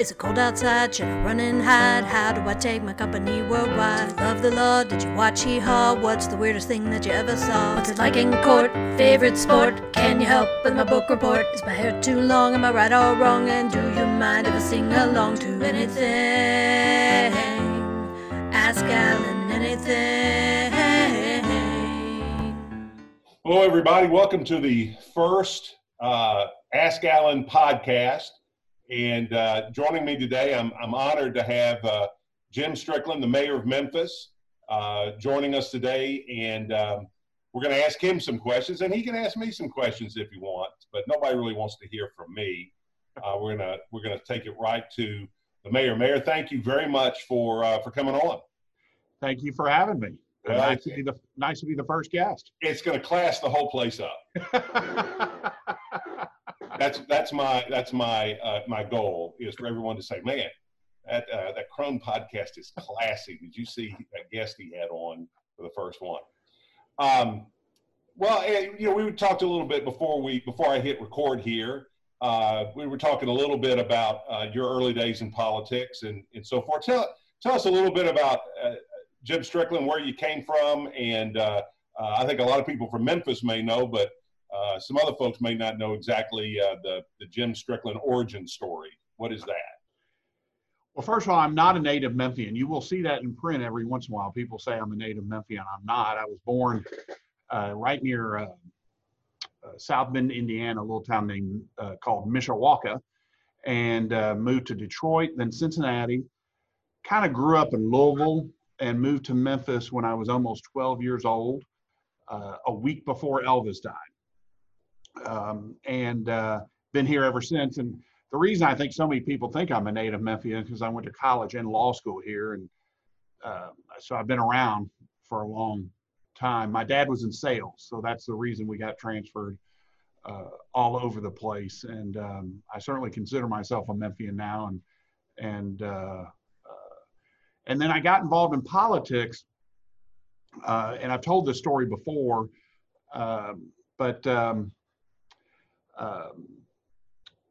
Is it cold outside? Should I run and hide? How do I take my company worldwide? Love the law? Did you watch Hee Haw? What's the weirdest thing that you ever saw? What's it like in court? Favorite sport? Can you help with my book report? Is my hair too long? Am I right or wrong? And do you mind if I sing along to anything? Ask Alan anything. Hello, everybody. Welcome to the first uh, Ask Alan podcast. And uh, joining me today, I'm, I'm honored to have uh, Jim Strickland, the mayor of Memphis, uh, joining us today. And um, we're going to ask him some questions, and he can ask me some questions if he wants. But nobody really wants to hear from me. Uh, we're gonna we're gonna take it right to the mayor. Mayor, thank you very much for uh, for coming on. Thank you for having me. Well, nice to be the nice to be the first guest. It's going to class the whole place up. that's that's my that's my uh, my goal is for everyone to say, man, that uh, that Crone podcast is classy. Did you see that guest he had on for the first one? Um, well, eh, you know, we talked a little bit before we before I hit record here. Uh, we were talking a little bit about uh, your early days in politics and, and so forth. Tell tell us a little bit about uh, Jim Strickland, where you came from, and uh, uh, I think a lot of people from Memphis may know, but uh, some other folks may not know exactly uh, the, the Jim Strickland origin story. What is that? Well, first of all, I'm not a native Memphian. You will see that in print every once in a while. People say I'm a native Memphian. I'm not. I was born uh, right near uh, uh, South Bend, Indiana, a little town named called Mishawaka, and moved to Detroit, then Cincinnati. Kind of grew up in Louisville and moved to Memphis when I was almost 12 years old, a week before Elvis died um, and uh, been here ever since. And the reason I think so many people think I'm a native Memphian is because I went to college and law school here, and uh, so I've been around for a long time. My dad was in sales, so that's the reason we got transferred uh, all over the place. And um, I certainly consider myself a Memphian now, and and uh, uh, and then I got involved in politics, uh, and I've told this story before, um, but um, um,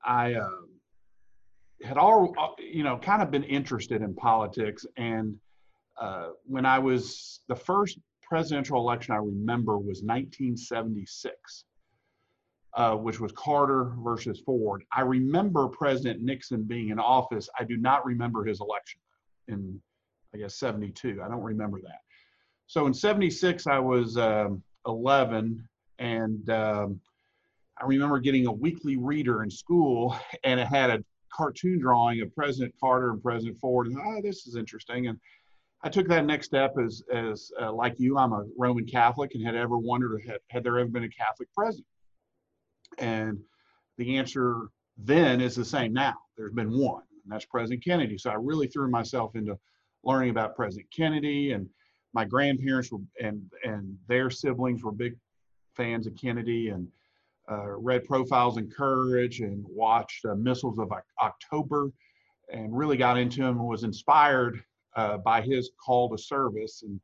I uh, had all, uh, you know, kind of been interested in politics. And uh, when I was, the first presidential election I remember was 1976, uh, which was Carter versus Ford. I remember President Nixon being in office. I do not remember his election in, I guess, 72. I don't remember that. So in 76, I was um, 11 and um, I remember getting a weekly reader in school, and it had a cartoon drawing of President Carter and President Ford. And oh, this is interesting. And I took that next step as, as uh, like you, I'm a Roman Catholic and had ever wondered had, had there ever been a Catholic president? And the answer then is the same now. There's been one, and that's President Kennedy. So I really threw myself into learning about President Kennedy, and my grandparents were and and their siblings were big fans of Kennedy, and uh, read Profiles in Courage and watched uh, Missiles of October and really got into him and was inspired uh, by his call to service, and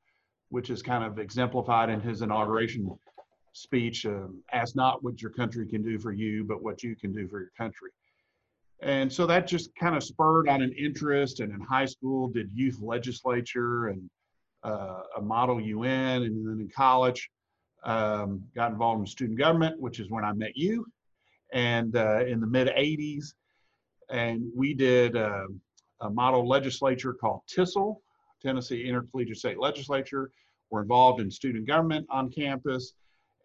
which is kind of exemplified in his inauguration speech um, ask not what your country can do for you, but what you can do for your country. And so that just kind of spurred on an interest. And in high school, did youth legislature and uh, a model UN. And then in college, um, got involved in student government, which is when I met you, and uh, in the mid 80s. And we did uh, a model legislature called TISL, Tennessee Intercollegiate State Legislature. We're involved in student government on campus.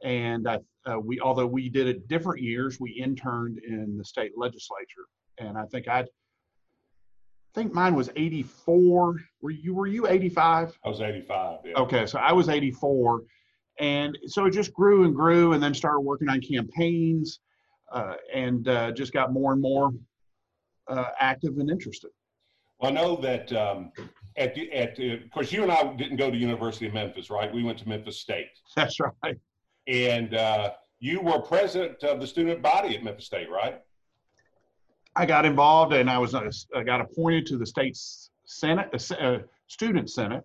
And I, uh, we, although we did it different years, we interned in the state legislature. And I think I, I think mine was 84. Were you, were you 85? I was 85. Yeah. Okay. So I was 84 and so it just grew and grew, and then started working on campaigns, uh, and uh, just got more and more uh, active and interested. Well, I know that um, at the, at the, of course you and I didn't go to University of Memphis, right? We went to Memphis State. That's right. And uh, you were president of the student body at Memphis State, right? I got involved, and I was uh, I got appointed to the state's senate, uh, student senate,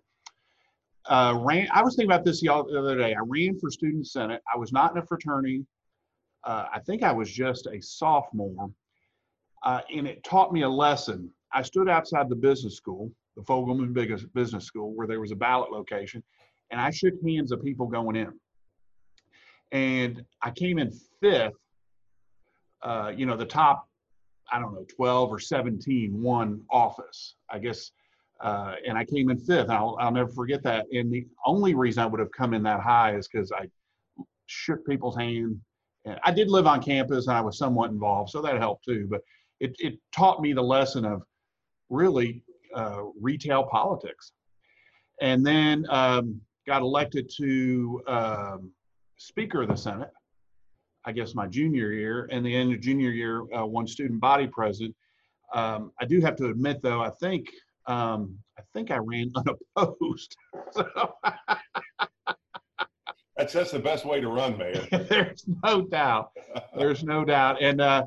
uh, ran. I was thinking about this the other day. I ran for student senate. I was not in a fraternity. Uh, I think I was just a sophomore, uh, and it taught me a lesson. I stood outside the business school, the Fogelman Business School, where there was a ballot location, and I shook hands of people going in. And I came in fifth. Uh, you know, the top, I don't know, 12 or 17 won office. I guess uh, and I came in fifth. I'll, I'll never forget that. And the only reason I would have come in that high is because I shook people's hand. And I did live on campus and I was somewhat involved, so that helped too. But it, it taught me the lesson of really uh, retail politics. And then um, got elected to um, Speaker of the Senate, I guess my junior year. And the end of junior year, uh, one student body president. Um, I do have to admit, though, I think um, I think I ran unopposed. that's that's the best way to run, man. There's no doubt. There's no doubt, and uh,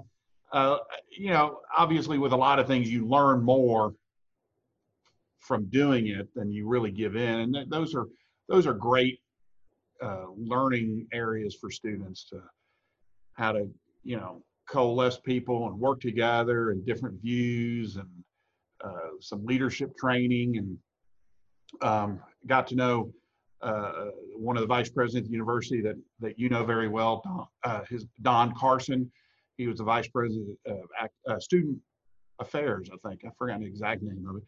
uh, you know, obviously, with a lot of things, you learn more from doing it than you really give in, and th- those are those are great uh, learning areas for students to how to you know coalesce people and work together and different views and uh, some leadership training and um, got to know uh, one of the vice presidents of the university that, that you know very well, Don, uh, his Don Carson. He was the vice president of uh, student affairs, I think. I forgot the exact name of it.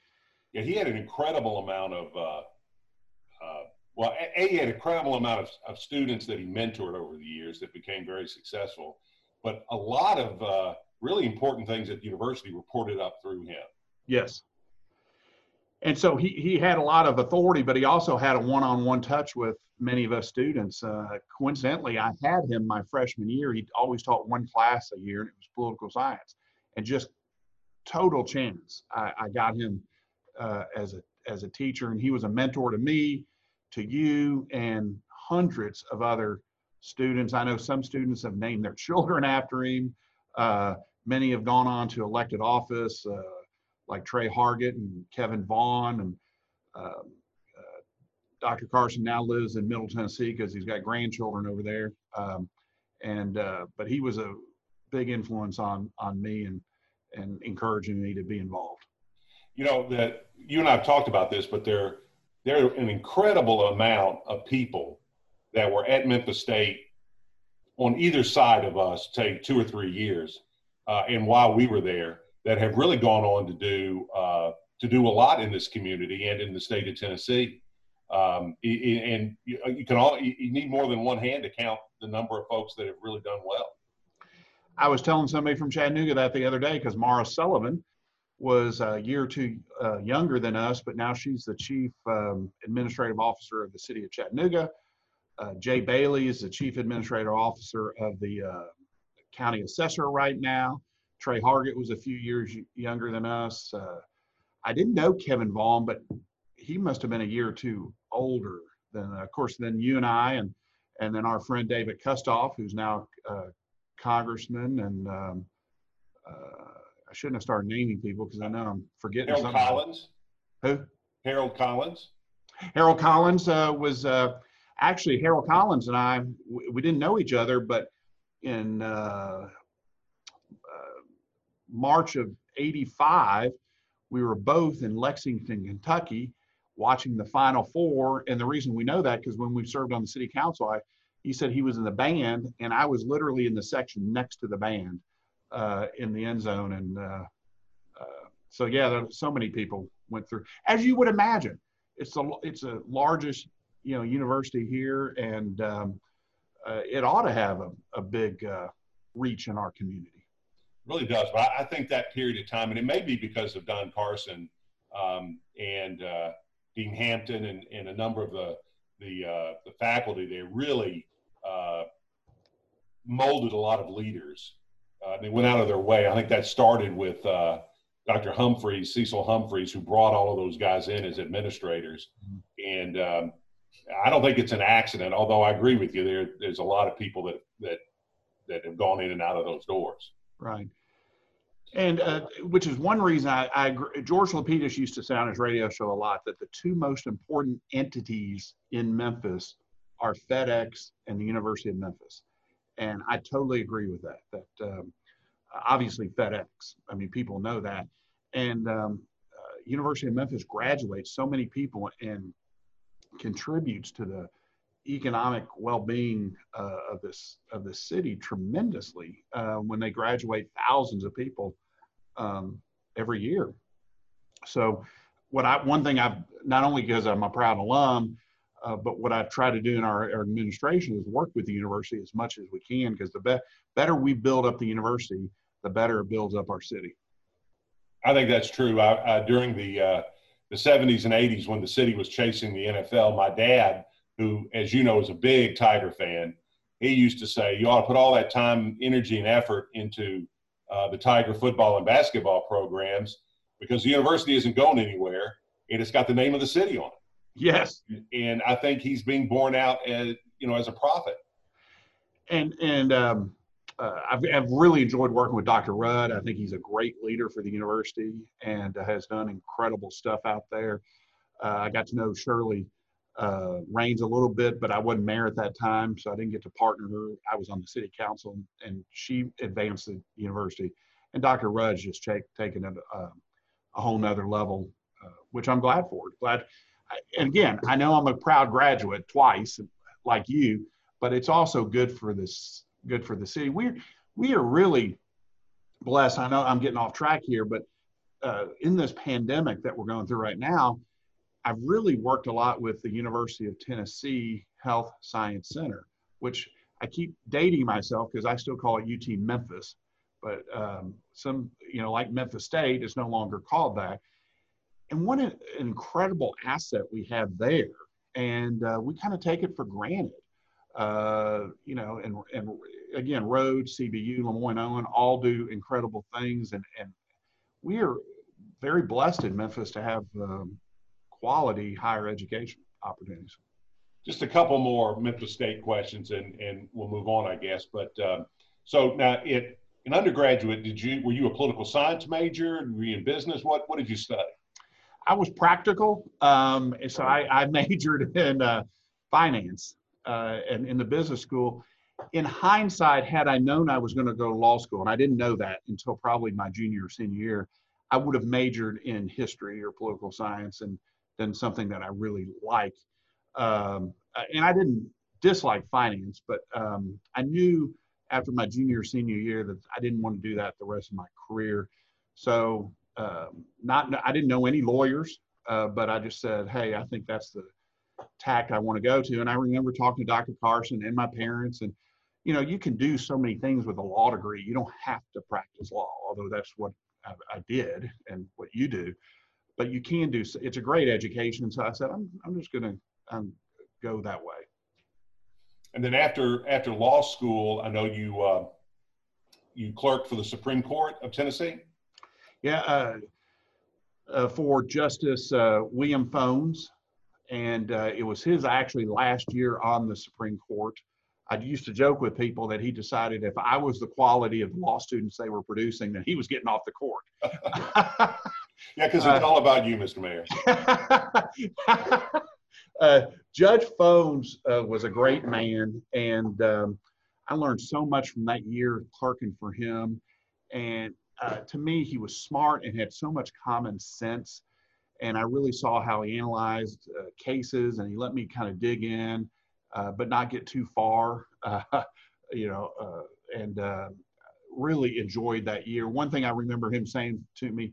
Yeah, he had an incredible amount of, uh, uh, well, A, he had an incredible amount of, of students that he mentored over the years that became very successful. But a lot of really important things at the university were reported up through him. Yes. And so he, he had a lot of authority, but he also had a one on one touch with many of us students. Uh, coincidentally, I had him my freshman year. He always taught one class a year, and it was political science. And just total chance, I, I got him uh, as a as a teacher, and he was a mentor to me, to you, and hundreds of other students. I know some students have named their children after him. Uh, many have gone on to elected office. Uh, like Tre Hargett and Kevin Vaughn and um, uh, Dr. Carson now lives in Middle Tennessee because he's got grandchildren over there. Um, and uh, but he was a big influence on on me and and encouraging me to be involved. You know that you and I've talked about this, but there there are an incredible amount of people that were at Memphis State on either side of us, say two or three years, uh, and while we were there, that have really gone on to do uh, to do a lot in this community and in the state of Tennessee. Um, and you can all you need more than one hand to count the number of folks that have really done well. I was telling somebody from Chattanooga that the other day because Mara Sullivan was a year or two uh, younger than us, but now she's the chief um, administrative officer of the city of Chattanooga. Uh, Jay Bailey is the chief administrative officer of the uh, county assessor right now. Tre Hargett was a few years younger than us. Uh, I didn't know Kevin Vaughn, but he must have been a year or two older than, uh, of course, then you and I, and and then our friend David Kustoff, who's now uh, congressman, and um, uh, I shouldn't have started naming people because I know I'm forgetting. Harold something. Collins. Who? Harold Collins. Harold Collins uh, was uh, actually Harold Collins and I. We didn't know each other, but in March of 85, we were both in Lexington, Kentucky, watching the Final Four. And the reason we know that because when we served on the city council, I, he said he was in the band, and I was literally in the section next to the band uh, in the end zone. And uh, uh, so, yeah, there, so many people went through, as you would imagine. It's the it's the largest you know university here, and um, uh, it ought to have a, a big uh, reach in our community really does. But I, think that period of time, and it may be because of Don Carson um, and uh, Dean Hampton and, and a number of the the, uh, the faculty, they really uh, molded a lot of leaders. Uh, they went out of their way. I think that started with uh, Dr. Humphreys, Cecil Humphreys, who brought all of those guys in as administrators. And um, I don't think it's an accident, although I agree with you. There, there's a lot of people that that that have gone in and out of those doors. Right. And uh, which is one reason I, I. George Lapides used to say on his radio show a lot that the two most important entities in Memphis are FedEx and the University of Memphis. And I totally agree with that. That um, obviously FedEx. I mean, people know that. and um, uh, University of Memphis graduates so many people and contributes to the economic well-being uh, of this of this city tremendously uh, when they graduate thousands of people um, every year. So, what I one thing I've not only because I'm a proud alum, uh, but what I try to do in our, our, administration is work with the university as much as we can because the be- better we build up the university, the better it builds up our city. I think that's true. I, I, during the uh, the 70s and 80s, when the city was chasing the NFL, my dad, who, as you know, is a big Tiger fan, he used to say, "You ought to put all that time, energy, and effort into uh, the Tiger football and basketball programs because the university isn't going anywhere, and it's got the name of the city on it." Yes, and I think he's being borne out as you know as a prophet. And and um, uh, I've, I've really enjoyed working with Dr. Rudd. I think he's a great leader for the university and has done incredible stuff out there. Uh, I got to know Shirley uh, Raines a little bit, but I wasn't mayor at that time, so I didn't get to partner her. I was on the city council, and she advanced the university. And Dr. Rudd's just take, taken it uh, a whole nother level, uh, which I'm glad for. Glad and again, I know I'm a proud graduate twice, like you, but it's also good for this, good for the city. We're we are really blessed. I know I'm getting off track here, but uh, in this pandemic that we're going through right now, I've really worked a lot with the University of Tennessee Health Science Center, which I keep dating myself because I still call it UT Memphis, but um, some, you know, like Memphis State is no longer called that and what an incredible asset we have there. And uh, we kind of take it for granted. Uh, you know, and, and again, Rhodes, CBU, LeMoyne-Owen all do incredible things. And, and we are very blessed in Memphis to have um, quality higher education opportunities. Just a couple more Memphis State questions, and, and we'll move on, I guess. But uh, so now, it, in undergraduate, did you were you a political science major? Were you in business? What what did you study? I was practical, um, so I, I majored in uh, finance uh, and in the business school. In hindsight, had I known I was going to go to law school, and I didn't know that until probably my junior or senior year, I would have majored in history or political science and done something that I really like. Um, uh, and I didn't dislike finance, but um, I knew after my junior senior year that I didn't want to do that the rest of my career. So um, not I didn't know any lawyers, uh, but I just said, hey, I think that's the tack I want to go to. And I remember talking to Dr. Carson and my parents, and you know, you can do so many things with a law degree. You don't have to practice law, although that's what I, I did and what you do. But you can do. It's a great education. So I said, I'm I'm just going to um, go that way. And then after after law school, I know you uh, you clerked for the Supreme Court of Tennessee. Yeah, uh, uh, for Justice uh, William Fones, and uh, it was his actually last year on the Supreme Court. I used to joke with people that he decided if I was the quality of the law students they were producing, that he was getting off the court. yeah, because it's all about you, Mr. Mayor. Uh, Judge Fones uh, was a great man, and um, I learned so much from that year clerking for him. And uh, to me, he was smart and had so much common sense. And I really saw how he analyzed uh, cases and he let me kind of dig in, uh, but not get too far, you know, uh, and uh, really enjoyed that year. One thing I remember him saying to me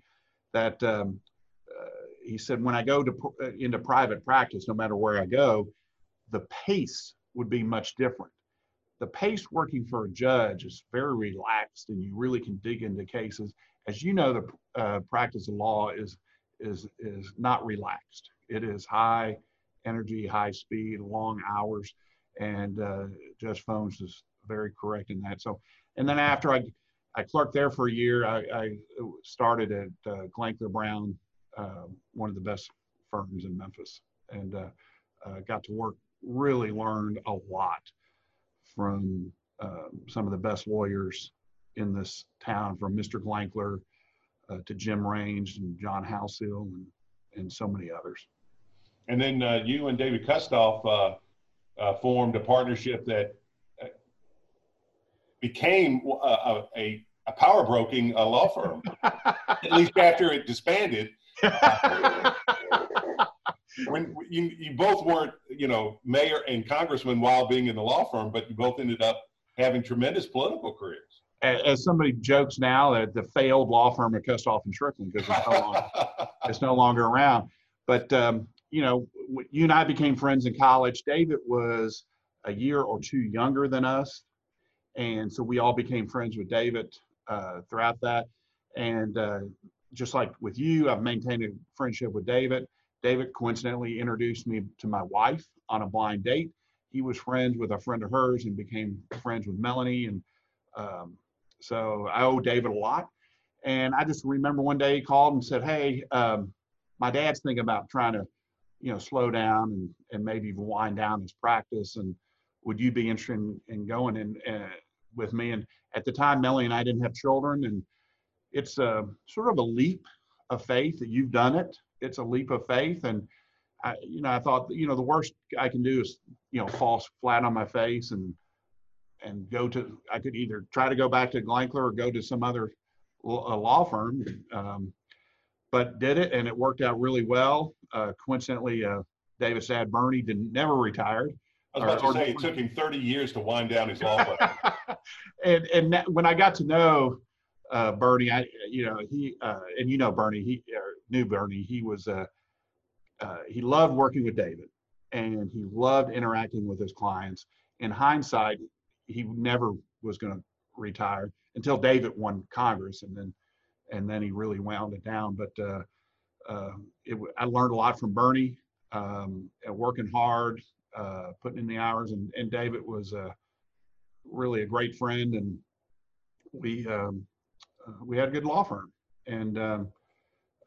that um, he said, when I go to into private practice, no matter where I go, the pace would be much different the pace working for a judge is very relaxed and you really can dig into cases. As you know, the uh, practice of law is, is, is not relaxed. It is high energy, high speed, long hours. And uh, Judge Fones is very correct in that. So, and then after I, I clerked there for a year, I, I started at uh, Glankler Brown, uh, one of the best firms in Memphis, and uh, uh, got to work, really learned a lot from uh, some of the best lawyers in this town, from Mr. Glankler uh, to Jim Raines and John Housel and, and so many others. And then uh, you and David Kustoff formed a partnership that became a, a, a power broking uh, law firm, at least after it disbanded. when you, you both weren't, you know, mayor and congressman while being in the law firm, but you both ended up having tremendous political careers. As somebody jokes now that the failed law firm of Kustoff and Strickland because it's, no longer, it's no longer around. But um, you know, you and I became friends in college. David was a year or two younger than us, and so we all became friends with David uh, throughout that. And uh, just like with you, I've maintained a friendship with David. David coincidentally introduced me to my wife on a blind date. He was friends with a friend of hers and became friends with Melanie. And um, so I owe David a lot. And I just remember one day he called and said, Hey, um, my dad's thinking about trying to, you know, slow down and, and maybe wind down his practice. And would you be interested in, in going in uh, with me? And at the time, Melly and I didn't have children. And it's a sort of a leap of faith that you've done it it's a leap of faith. And I, you know, I thought, you know, the worst I can do is, you know, fall flat on my face and and go to. I could either try to go back to Glankler or go to some other law firm. Um, but did it, and it worked out really well. Uh, coincidentally, uh, Davis dad Bernie didn't never retired. I was about or, to say it took him 30 years to wind down his law firm. and and that, when I got to know uh, Bernie, I you know he uh, and you know Bernie, he knew Bernie. He was uh, uh, he loved working with David, and he loved interacting with his clients. In hindsight, he never was going to retire until David won Congress, and then and then he really wound it down. But uh, uh, it, I learned a lot from Bernie, um, working hard, uh, putting in the hours, and, and David was really a great friend, and we um, uh, we had a good law firm, and um,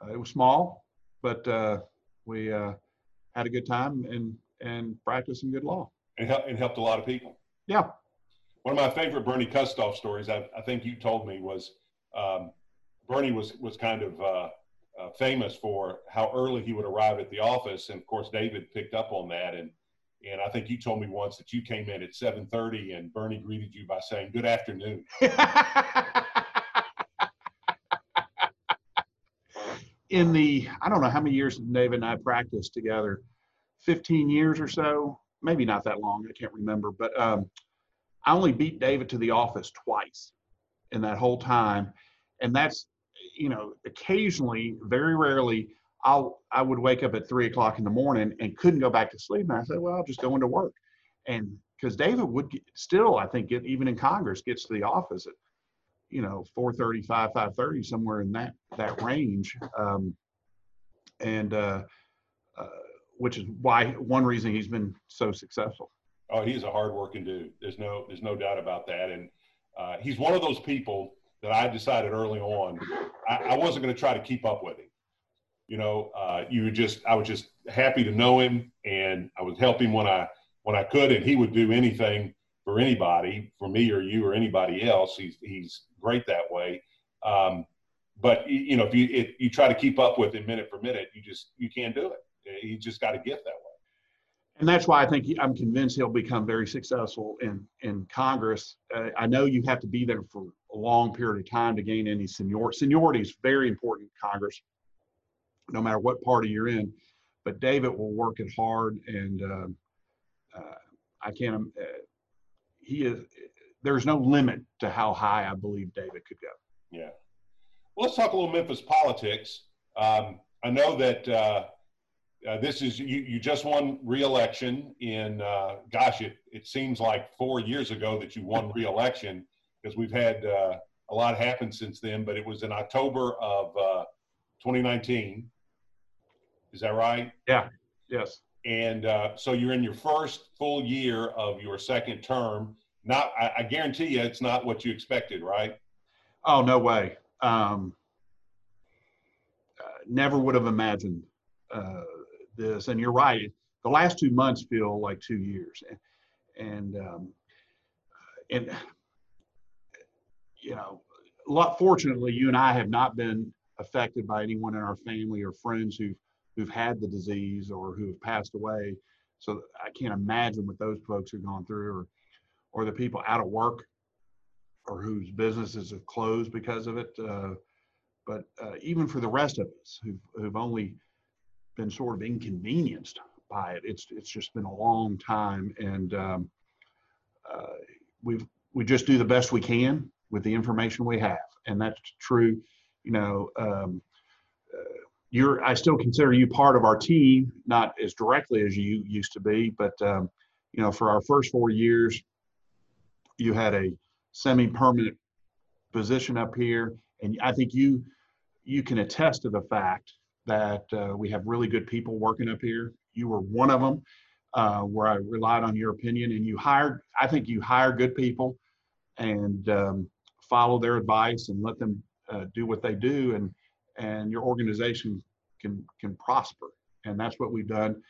uh, it was small, but uh, we had a good time and and practiced some good law. And, help, and helped a lot of people. Yeah. One of my favorite Bernie Kustoff stories, I, I think you told me, was um, Bernie was was kind of uh, uh, famous for how early he would arrive at the office, and of course David picked up on that. And and I think you told me once that you came in at 7:30, and Bernie greeted you by saying "Good afternoon." in the I don't know how many years David and I practiced together, 15 years or so, maybe not that long, I can't remember, but um, I only beat David to the office twice in that whole time, and that's you know occasionally, very rarely, I'll I would wake up at three o'clock in the morning and couldn't go back to sleep, and I said, well, I'll just go into work, and because David would get, still, I think, get, even in Congress, gets to the office at you know 435 530 somewhere in that that range um, and uh, uh, which is why one reason he's been so successful. Oh he's a hardworking dude. There's no there's no doubt about that. And uh, he's one of those people that i decided early on i, I wasn't going to try to keep up with him you know uh, you just i was just happy to know him and i would help him when i when i could and he would do anything for anybody, for me or you or anybody else. He's he's great that way. Um, but you know, if you if you try to keep up with him minute for minute, you just you can't do it. You just got to get that way. And that's why I think he, I'm convinced he'll become very successful in in Congress. Uh, I know you have to be there for a long period of time to gain any senior seniority is very important in Congress, no matter what party you're in. But David will work it hard, and uh, uh, I can't. Uh, he is there's no limit to how high I believe David could go. Yeah. Well, let's talk a little Memphis politics. Um, I know that uh, uh, this is you, you just won re-election in uh, gosh it, it seems like four years ago that you won re-election because we've had a lot happen since then but it was in october of uh, 2019 is that right? Yeah. Yes. And uh, so you're in your first full year of your second term. Not I, I, guarantee you it's not what you expected right? Oh no way. Um, uh, never would have imagined uh, this. And you're right. The last two months feel like two years. And and, um, and you know lot fortunately you and i have not been affected by anyone in our family or friends who've who've had the disease or who have passed away so i can't imagine what those folks have gone through or or the people out of work or whose businesses have closed because of it. Uh, but uh, even for the rest of us who've, who've only been sort of inconvenienced by it, it's it's just been a long time, and um, uh, we've we just do the best we can with the information we have, and that's true. You know, um, you're I still consider you part of our team, not as directly as you used to be, but um, you know, for our first four years, you had a semi-permanent position up here, and I think you you can attest to the fact that uh, we have really good people working up here. You were one of them, uh, where I relied on your opinion, and you hired. I think you hire good people, and um, follow their advice and let them uh, do what they do, and and your organization can can prosper. And that's what we've done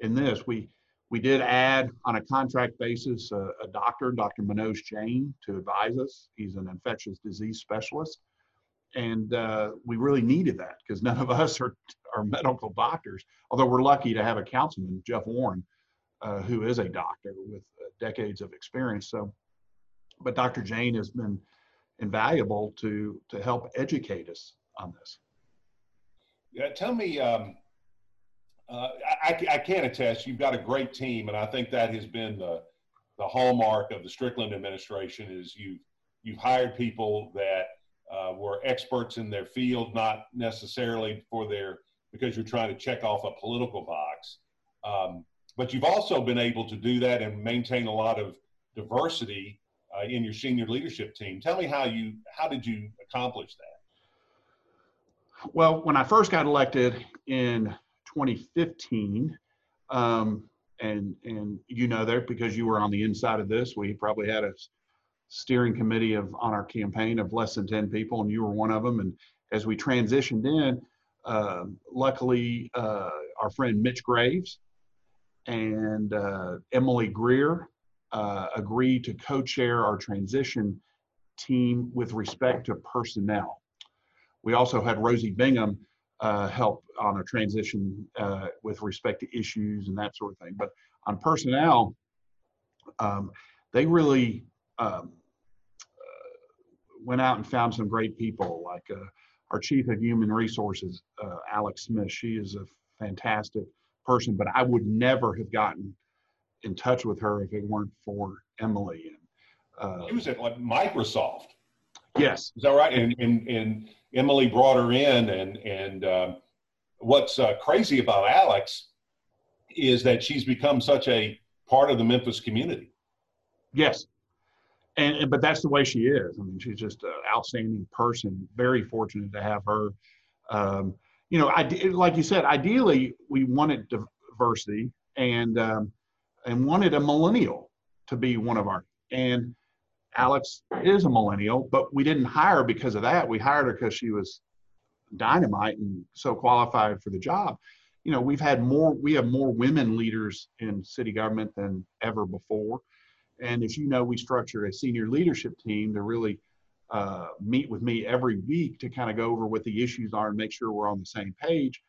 in this. We we did add on a contract basis a, a doctor, Dr. Manoj Jain, to advise us. He's an infectious disease specialist. And uh, we really needed that because none of us are, are medical doctors, although we're lucky to have a councilman, Jeff Warren, uh, who is a doctor with uh, decades of experience. So, but Dr. Jain has been invaluable to, to help educate us on this. Yeah, tell me, um, uh, I, I, can attest you've got a great team, and I think that has been the the hallmark of the Strickland administration is you've you've hired people that uh, were experts in their field, not necessarily for their because you're trying to check off a political box. Um, but you've also been able to do that and maintain a lot of diversity uh, in your senior leadership team. Tell me how you how did you accomplish that? Well, when I first got elected in 2015. Um, and and you know that because you were on the inside of this. We probably had a steering committee of on our campaign of less than 10 people, and you were one of them. And as we transitioned in, uh, luckily, uh, our friend Mitch Graves and uh, Emily Greer uh, agreed to co-chair our transition team with respect to personnel. We also had Rosie Bingham uh, help on a transition uh, with respect to issues and that sort of thing. But on personnel, um, they really um, uh, went out and found some great people, like uh, our chief of human resources, uh, Alex Smith. She is a fantastic person, but I would never have gotten in touch with her if it weren't for Emily. And, uh, she was at like Microsoft. Yes. Is that right? And, and, and Emily brought her in, and and uh, what's uh, crazy about Alex is that she's become such a part of the Memphis community. Yes, and, and but that's the way she is. I mean, she's just an outstanding person. Very fortunate to have her. Um, you know, I like you said, ideally we wanted diversity and um, and wanted a millennial to be one of our and Alex is a millennial, but we didn't hire because of that. We hired her because she was dynamite and so qualified for the job. You know, we've had more, we have more women leaders in city government than ever before. And as you know, we structure a senior leadership team to really uh, meet with me every week to kind of go over what the issues are and make sure we're on the same page.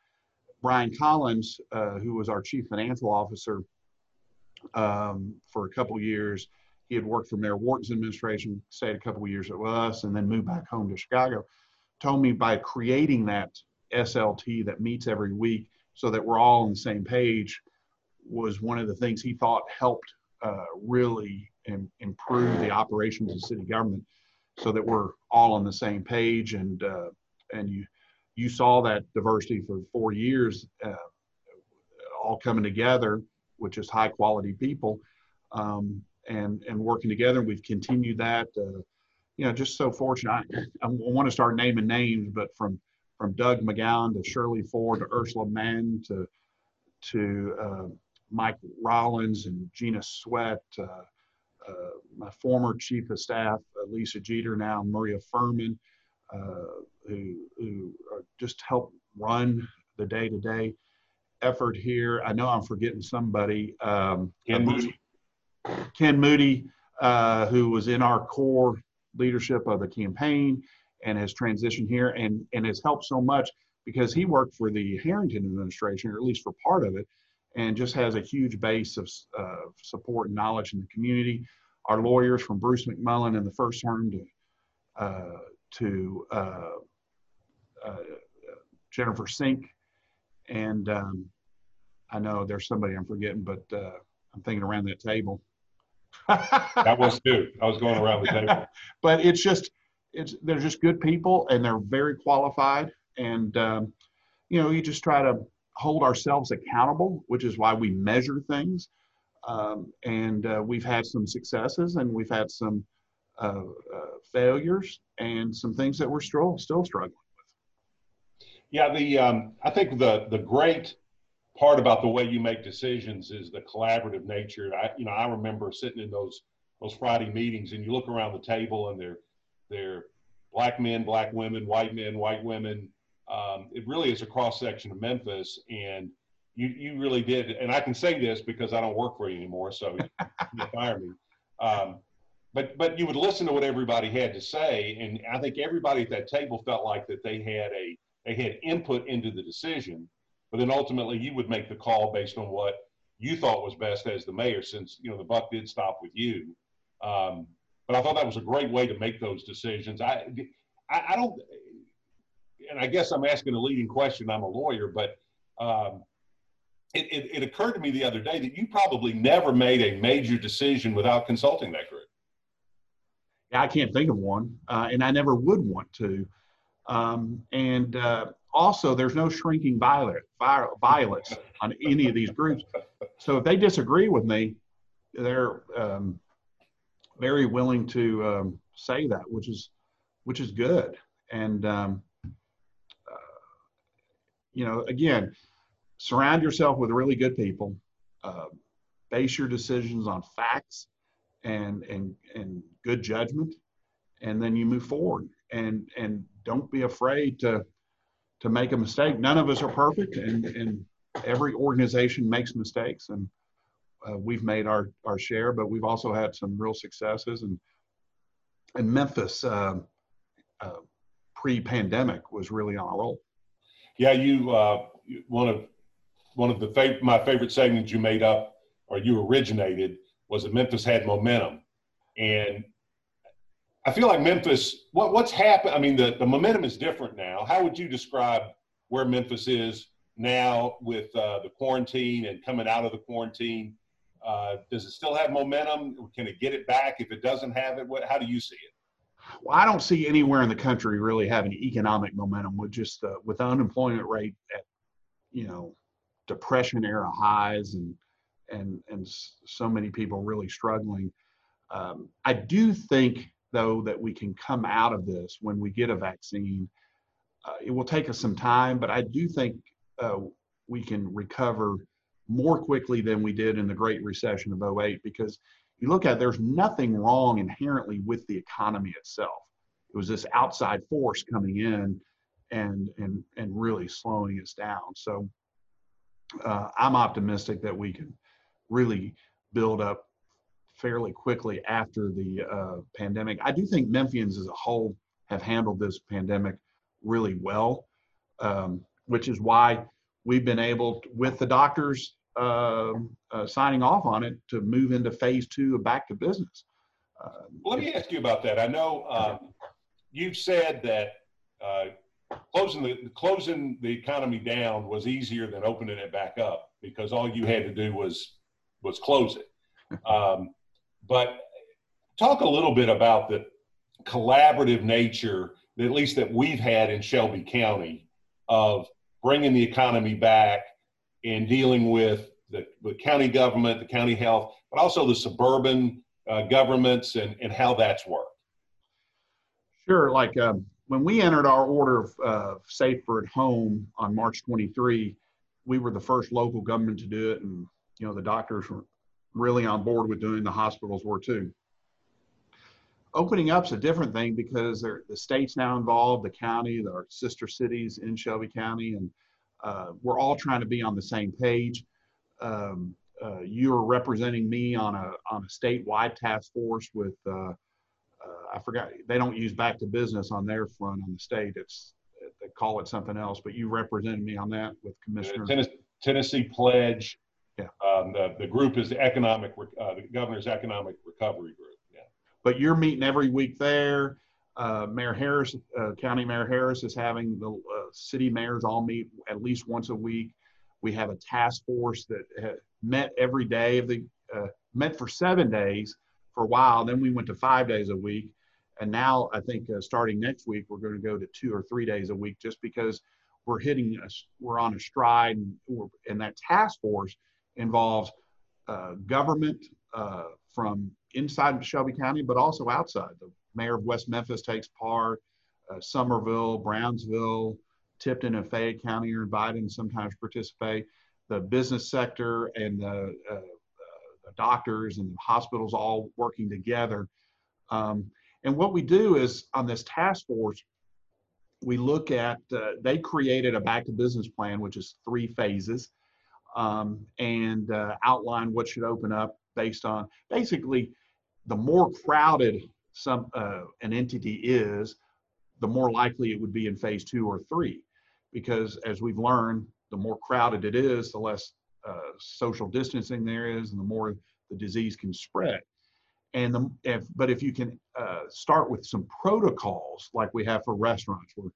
Brian Collins, uh, who was our chief financial officer um, for a couple years, he had worked for Mayor Wharton's administration, stayed a couple of years with us, and then moved back home to Chicago. Told me by creating that SLT that meets every week so that we're all on the same page was one of the things he thought helped uh, really Im- improve the operations of city government so that we're all on the same page and uh, and you you saw that diversity for four years uh, all coming together which is high quality people um, and and working together. We've continued that. Uh, you know, just so fortunate. I, I want to start naming names, but from from Doug McGowen to Shirley Ford to Ursula Mann to to uh, Mike Rollins and Gina Sweat, uh, uh, my former chief of staff uh, Lisa Jeter, now Maria Furman, uh, who who just help run the day to day effort here. I know I'm forgetting somebody. Um, Ken Moody, uh, who was in our core leadership of the campaign and has transitioned here and, and has helped so much because he worked for the Herenton administration, or at least for part of it, and just has a huge base of uh, support and knowledge in the community. Our lawyers from Bruce McMullen in the first term to uh, to uh, uh, Jennifer Sink, and um, I know there's somebody I'm forgetting, but uh, I'm thinking around that table. That was too. I was going around the table. but it's just, it's they're just good people, and they're very qualified, and um, you know, you just try to hold ourselves accountable, which is why we measure things. Um, and uh, we've had some successes, and we've had some uh, uh, failures, and some things that we're still still struggling with. Yeah, the um, I think the the great part about the way you make decisions is the collaborative nature. I you know I remember sitting in those those Friday meetings, and you look around the table, and they're they're black men, black women, white men, white women. Um, it really is a cross section of Memphis, and you you really did. And I can say this because I don't work for you anymore, so you fire me. Um, but but you would listen to what everybody had to say, and I think everybody at that table felt like that they had a they had input into the decision, but then ultimately you would make the call based on what you thought was best as the mayor, since you know the buck did stop with you. Um, but I thought that was a great way to make those decisions. I, I, I don't, and I guess I'm asking a leading question. I'm a lawyer, but um, it, it, it occurred to me the other day that you probably never made a major decision without consulting that group. Yeah, I can't think of one, uh, and I never would want to. Um, and uh, also, there's no shrinking violet, violets on any of these groups. So if they disagree with me, they're um, very willing to um, say that, which is which is good. And um, uh, you know, again, surround yourself with really good people. Uh, base your decisions on facts and and and good judgment and then you move forward and and don't be afraid to to make a mistake. None of us are perfect and and every organization makes mistakes and uh, we've made our our share but we've also had some real successes. And and memphis uh, uh, pre-pandemic was really on a roll. Yeah you uh, one of one of the fav- my favorite segments you made up or you originated was that Memphis had momentum. And I feel like Memphis, what, what's happened? I mean, the, the momentum is different now. How would you describe where Memphis is now with uh, the quarantine and coming out of the quarantine? Uh, does it still have momentum? Can it get it back? If it doesn't have it, what, how do you see it? Well, I don't see anywhere in the country really having economic momentum with just uh, with the unemployment rate at, you know, depression era highs and and and so many people really struggling. Um, I do think though that we can come out of this when we get a vaccine. Uh, it will take us some time, but I do think uh, we can recover more quickly than we did in the Great Recession of 08 because you look at it, there's nothing wrong inherently with the economy itself. It was this outside force coming in and and and really slowing us down. So uh, I'm optimistic that we can really build up fairly quickly after the uh, pandemic. I do think Memphians as a whole have handled this pandemic really well, um, which is why we've been able, to, with the doctors uh, uh, signing off on it, to move into phase two of back to business. Uh, let me ask you about that. I know um, you've said that uh, closing the closing the economy down was easier than opening it back up because all you had to do was was close it. Um, but talk a little bit about the collaborative nature, at least that we've had in Shelby County, of bringing the economy back and dealing with the, the county government, the county health, but also the suburban uh, governments and, and how that's worked. Sure. Like um, when we entered our order of uh, Safer at Home on March 23, we were the first local government to do it. And you know, the doctors were really on board with doing, the hospitals were too. Opening up's a different thing because the state's now involved, the county, our sister cities in Shelby County, and uh, we're all trying to be on the same page. Um, uh, you are representing me on a on a statewide task force with uh, uh I forgot they don't use back to business on their front on the state. It's they call it something else, but you represented me on that with Commissioner Tennessee, Tennessee Pledge yeah. Um, the, the group is the economic, uh, the governor's economic recovery group. Yeah. But you're meeting every week there. Uh, Mayor Harris, uh, County Mayor Harris is having the uh, city mayors all meet at least once a week. We have a task force that met every day of the, uh, met for seven days for a while. Then we went to five days a week. And now I think uh, starting next week, we're going to go to two or three days a week just because we're hitting us, we're on a stride. And, and that task force involves uh, government uh, from inside Shelby County, but also outside. The mayor of West Memphis takes part, uh, Somerville, Brownsville, Tipton, and Fayette County are invited and sometimes participate. The business sector and the, uh, uh, the doctors and the hospitals all working together. Um, and what we do is on this task force, we look at, uh, they created a back to business plan, which is three phases, um, and uh, outline what should open up based on basically the more crowded some uh, an entity is, the more likely it would be in phase two or three. Because as we've learned, the more crowded it is, the less uh, social distancing there is, and the more the disease can spread. And the, if, but if you can uh, start with some protocols like we have for restaurants, where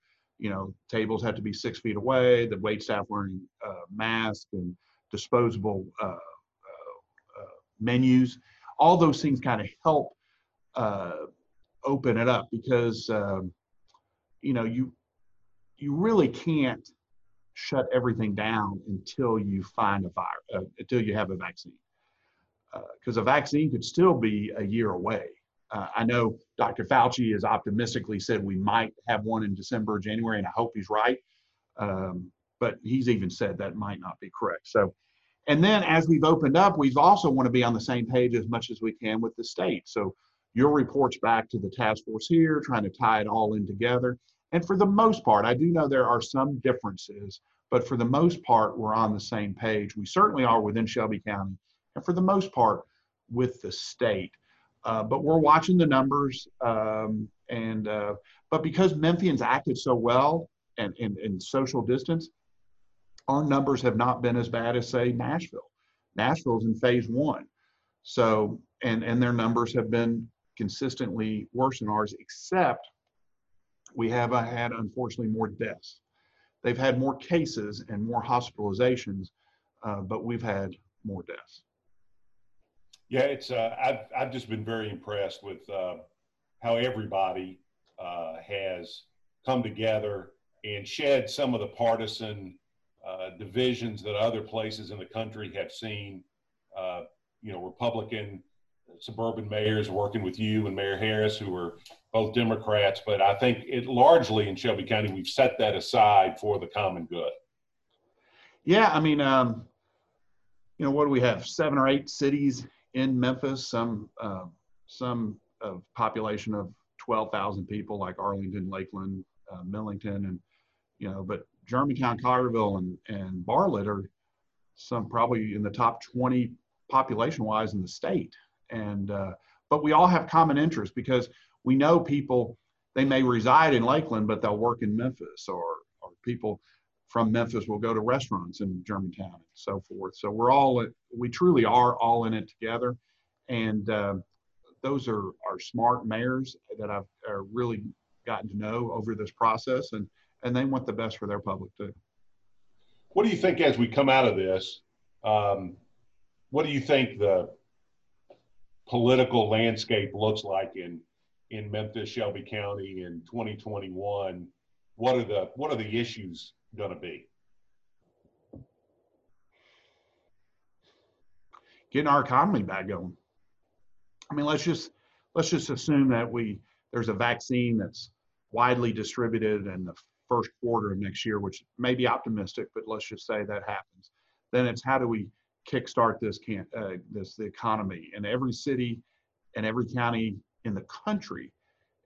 you know tables have to be six feet away, the wait staff wearing uh, masks and disposable uh, uh, uh, menus, all those things kind of help open it up because um, you know you you really can't shut everything down until you find a virus, uh, until you have a vaccine. Because uh, a vaccine could still be a year away. Uh, I know Dr. Fauci has optimistically said we might have one in December, January, and I hope he's right. Um, but he's even said that might not be correct. So, and then as we've opened up, we've also want to be on the same page as much as we can with the state. So your reports back to the task force here, trying to tie it all in together. And for the most part, I do know there are some differences, but for the most part, we're on the same page. We certainly are within Shelby County, and for the most part, with the state. Uh, but we're watching the numbers, um, and uh, but because Memphians acted so well and in social distance, our numbers have not been as bad as say Nashville. Nashville's in phase one, so and and their numbers have been consistently worse than ours, except we have uh, had, unfortunately, more deaths. They've had more cases and more hospitalizations, uh, but we've had more deaths. Yeah, it's. Uh, I've I've just been very impressed with uh, how everybody uh, has come together and shed some of the partisan uh, divisions that other places in the country have seen. you know, Republican suburban mayors working with you and Mayor Harris, who are both Democrats. But I think it largely in Shelby County, we've set that aside for the common good. Yeah, I mean, um, you know, what do we have? Seven or eight cities in Memphis. Some uh, some of population of twelve thousand people, like Arlington, Lakeland, uh, Millington, and you know, but Germantown, Collierville, and and Bartlett are some probably in the top twenty population wise in the state and uh, but we all have common interests because we know people they may reside in Lakeland but they'll work in Memphis or or people from Memphis will go to restaurants in Germantown and so forth. So we're all we truly are all in it together, and uh, those are are smart mayors that I've uh, really gotten to know over this process, and and they want the best for their public too. What do you think as we come out of this? Um, what do you think the political landscape looks like in in Memphis, Shelby County in 2021, what are the what are the issues going to be? Getting our economy back going. I mean, let's just let's just assume that we there's a vaccine that's widely distributed in the first quarter of next year, which may be optimistic, but let's just say that happens. Then it's how do we kickstart this can uh, this the economy. And every city and every county in the country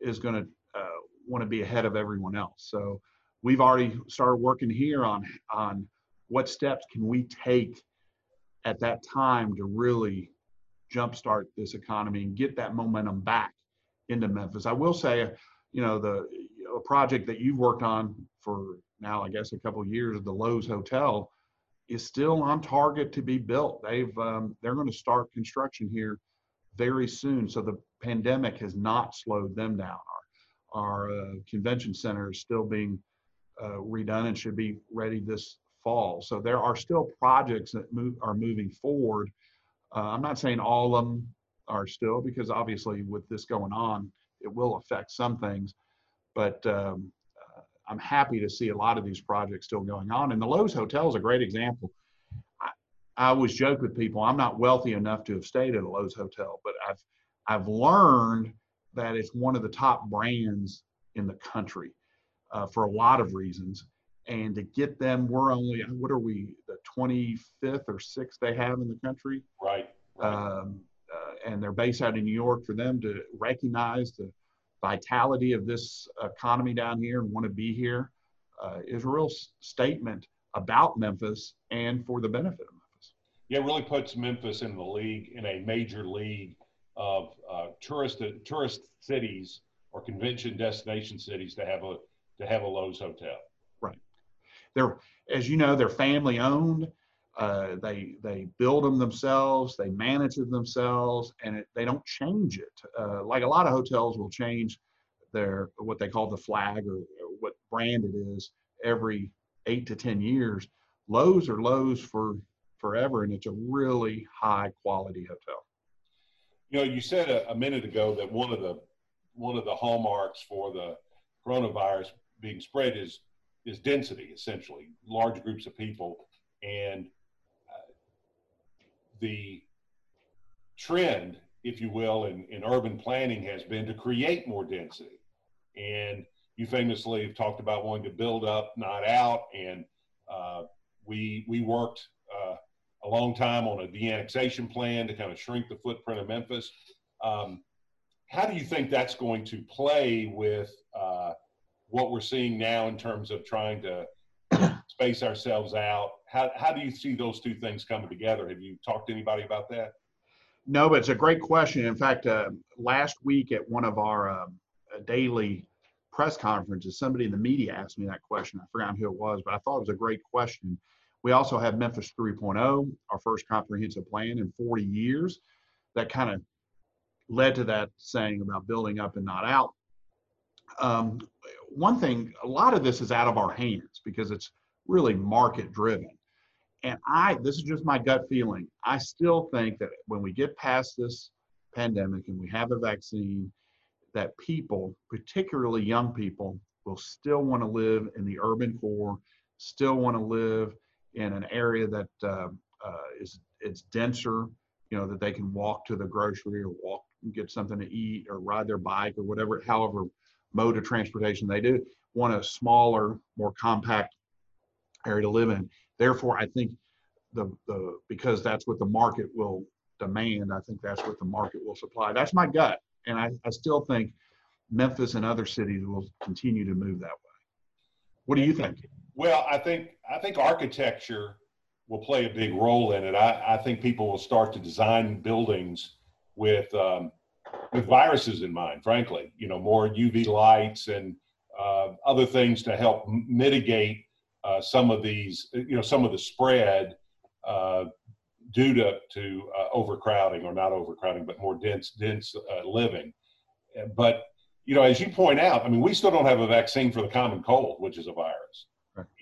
is going to uh, want to be ahead of everyone else. So we've already started working here on on what steps can we take at that time to really jumpstart this economy and get that momentum back into Memphis. I will say, you know, the a project that you've worked on for now, I guess, a couple years, the Loews Hotel is still on target to be built. They've um, they're going to start construction here very soon. So the pandemic has not slowed them down. our uh, convention center is still being redone and should be ready this fall. So there are still projects that move, are moving forward. Uh, I'm not saying all of them are still because obviously with this going on, it will affect some things. But um, uh, I'm happy to see a lot of these projects still going on. And the Loews Hotel is a great example. I, I always joke with people, I'm not wealthy enough to have stayed at a Loews Hotel, but I've I've learned that it's one of the top brands in the country uh, for a lot of reasons. And to get them, we're only, what are we, the 25th or 6th they have in the country? Right. right. Um, uh, and they're based out in New York for them to recognize the vitality of this economy down here and want to be here uh, is a real statement about Memphis and for the benefit of Memphis. Yeah, it really puts Memphis in the league, in a major league of uh, tourist tourist cities or convention destination cities to have a to have a Loews hotel. Right. They're as you know they're family owned. Uh, they they build them themselves. They manage it themselves, and it, they don't change it. Uh, like a lot of hotels will change their what they call the flag or, or what brand it is every eight to ten years. Loews are Loews for forever, and it's a really high quality hotel. You know, you said a, a, minute ago that one of the one of the hallmarks for the coronavirus being spread is is density, essentially, large groups of people, and uh, the trend, if you will, in, in urban planning has been to create more density. And you famously have talked about wanting to build up, not out, and uh, we we worked uh, a long time on a de-annexation plan to kind of shrink the footprint of Memphis. Um, how do you think that's going to play with uh, what we're seeing now in terms of trying to space ourselves out? How, how do you see those two things coming together? Have you talked to anybody about that? No, but it's a great question. In fact, uh, last week at one of our uh, daily press conferences, somebody in the media asked me that question. I forgot who it was, but I thought it was a great question. We also have Memphis 3.0, our first comprehensive plan in 40 years. That kind of led to that saying about building up and not out. Um, one thing, a lot of this is out of our hands because it's really market driven. And I, this is just my gut feeling. I still think that when we get past this pandemic and we have a vaccine, that people, particularly young people, will still want to live in the urban core, still want to live in an area that uh, uh, is it's denser, you know, that they can walk to the grocery or walk and get something to eat or ride their bike or whatever, however mode of transportation they do, want a smaller, more compact area to live in. Therefore, I think the the because that's what the market will demand. I think that's what the market will supply. That's my gut, and I, I still think Memphis and other cities will continue to move that way. What do you think? Well, I think I think architecture will play a big role in it. I, I think people will start to design buildings with um, with viruses in mind. Frankly, you know, more UV lights and uh, other things to help mitigate uh, some of these, you know, some of the spread uh, due to to uh, overcrowding or not overcrowding, but more dense dense uh, living. But you know, as you point out, I mean, we still don't have a vaccine for the common cold, which is a virus.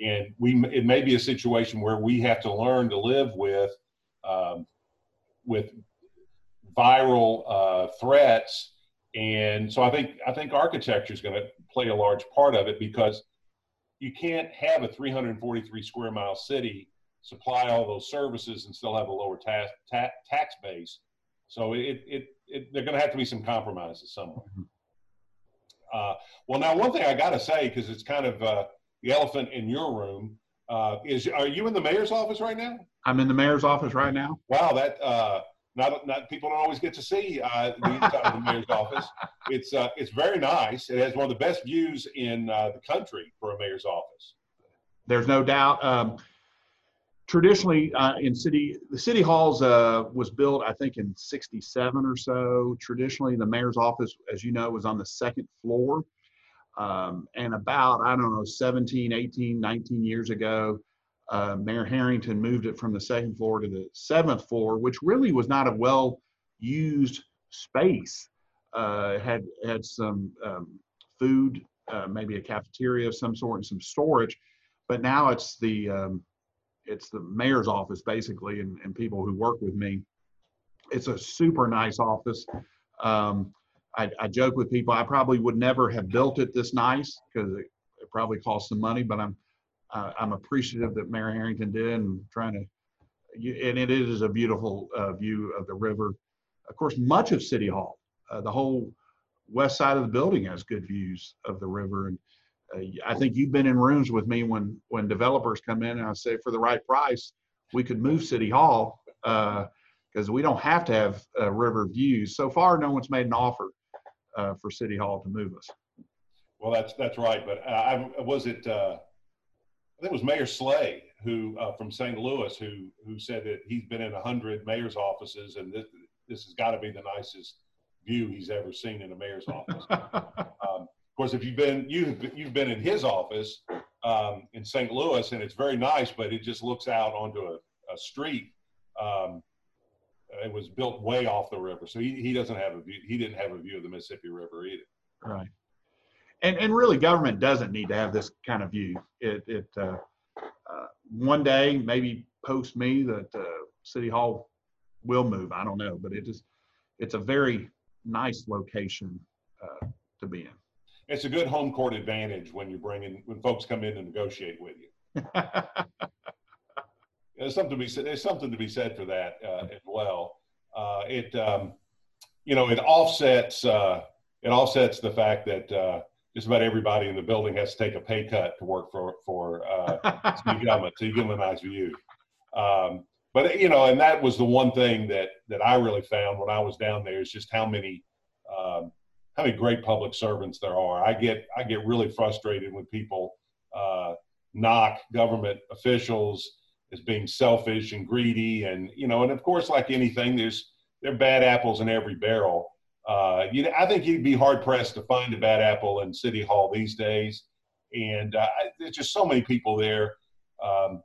And we, it may be a situation where we have to learn to live with, um, with viral uh, threats. And so I think, I think architecture is going to play a large part of it because you can't have a 343 square mile city supply all those services and still have a lower tax, ta- tax base. So it, it, it, they're going to have to be some compromises somewhere. Mm-hmm. Uh, well, now one thing I got to say because it's kind of uh, the elephant in your room uh, is are you in the mayor's office right now? I'm in the mayor's office right now. Wow, that uh, not not people don't always get to see uh, the inside of the mayor's office. It's uh, it's very nice. It has one of the best views in uh, the country for a mayor's office. There's no doubt. Um, traditionally, uh, in city, the city halls uh, was built, I think, in '67 or so. Traditionally, the mayor's office, as you know, was on the second floor. Um, and about, I don't know, 17, 18, 19 years ago, uh, Mayor Herenton moved it from the second floor to the seventh floor, which really was not a well used space. Uh, had had some um, food, uh, maybe a cafeteria of some sort and some storage. But now it's the um, it's the mayor's office basically, and, and people who work with me. It's a super nice office. Um, I, I joke with people I probably would never have built it this nice because it, it probably cost some money, but I'm uh, I'm appreciative that Mayor Herenton did and trying to and it is a beautiful uh, view of the river. Of course, much of City Hall, uh, the whole west side of the building has good views of the river. And uh, I think you've been in rooms with me when when developers come in and I say for the right price, we could move City Hall because uh, we don't have to have uh, river views. So far, no one's made an offer uh, for City Hall to move us. Well, that's that's right. But I was it. I think it was Mayor Slay who uh, from St. Louis who who said that he's been in a hundred mayor's offices and this this has got to be the nicest view he's ever seen in a mayor's office. um, of course, if you've been you you've been in his office um, in St. Louis and it's very nice, but it just looks out onto a, a street. Um, it was built way off the river, so he, he doesn't have a view. He didn't have a view of the Mississippi River either. Right and and really government doesn't need to have this kind of view. It it uh, uh, one day maybe post me that uh, City Hall will move. I don't know, but it is it's a very nice location uh, to be in. It's a good home court advantage when you bring in when folks come in and negotiate with you. there's something to be said. There's something to be said for that uh, as well. Uh, it um, you know it offsets it offsets the fact that just about everybody in the building has to take a pay cut to work for for uh, city government. So you give them a nice view. Um, but you know, and that was the one thing that that I really found when I was down there is just how many um, how many great public servants there are. I get I get really frustrated when people uh, knock government officials as being selfish and greedy, and you know, and of course, like anything, there's there are bad apples in every barrel. Uh, you know, I think you'd be hard pressed to find a bad apple in City Hall these days. And uh, there's just so many people there um,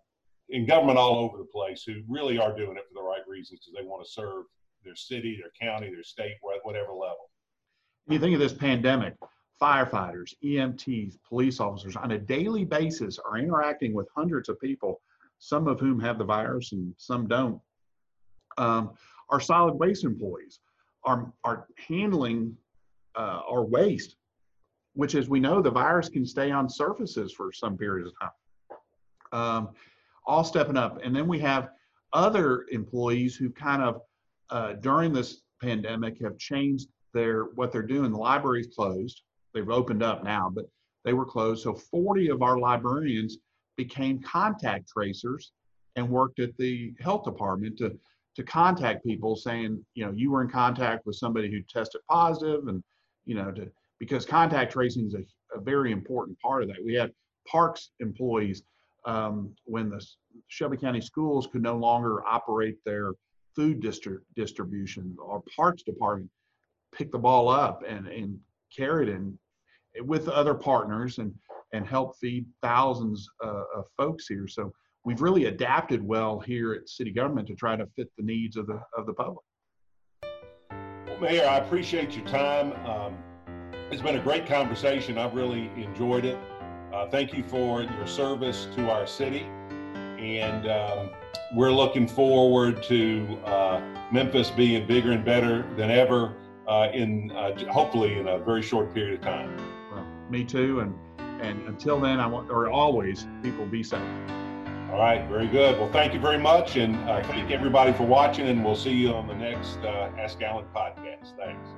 in government all over the place who really are doing it for the right reasons because they want to serve their city, their county, their state, whatever level. You think of this pandemic, firefighters, EMTs, police officers on a daily basis are interacting with hundreds of people, some of whom have the virus and some don't. Um, solid waste employees are, are handling uh, our waste, which as we know, the virus can stay on surfaces for some periods of time. Um, all stepping up. And then we have other employees who kind of, uh, during this pandemic, have changed their what they're doing. The library's closed. They've opened up now, but they were closed. So 40 of our librarians became contact tracers and worked at the health department to to contact people saying, you know, you were in contact with somebody who tested positive and, you know, to, because contact tracing is a, a very important part of that. We had parks employees um, when the Shelby County schools could no longer operate their food distri- distribution, our parks department picked the ball up and, and carried it with other partners and, and help feed thousands uh, of folks here. So we've really adapted well here at city government to try to fit the needs of the of the public. Well, Mayor, I appreciate your time. Um, it's been a great conversation. I've really enjoyed it. Uh, thank you for your service to our city, and um, we're looking forward to uh, Memphis being bigger and better than ever. Uh, in uh, hopefully in a very short period of time. Well, me too, and and until then, I want or always people be safe. All right, very good. Well, thank you very much, and uh, thank everybody for watching, and we'll see you on the next uh, Ask Alan podcast. Thanks.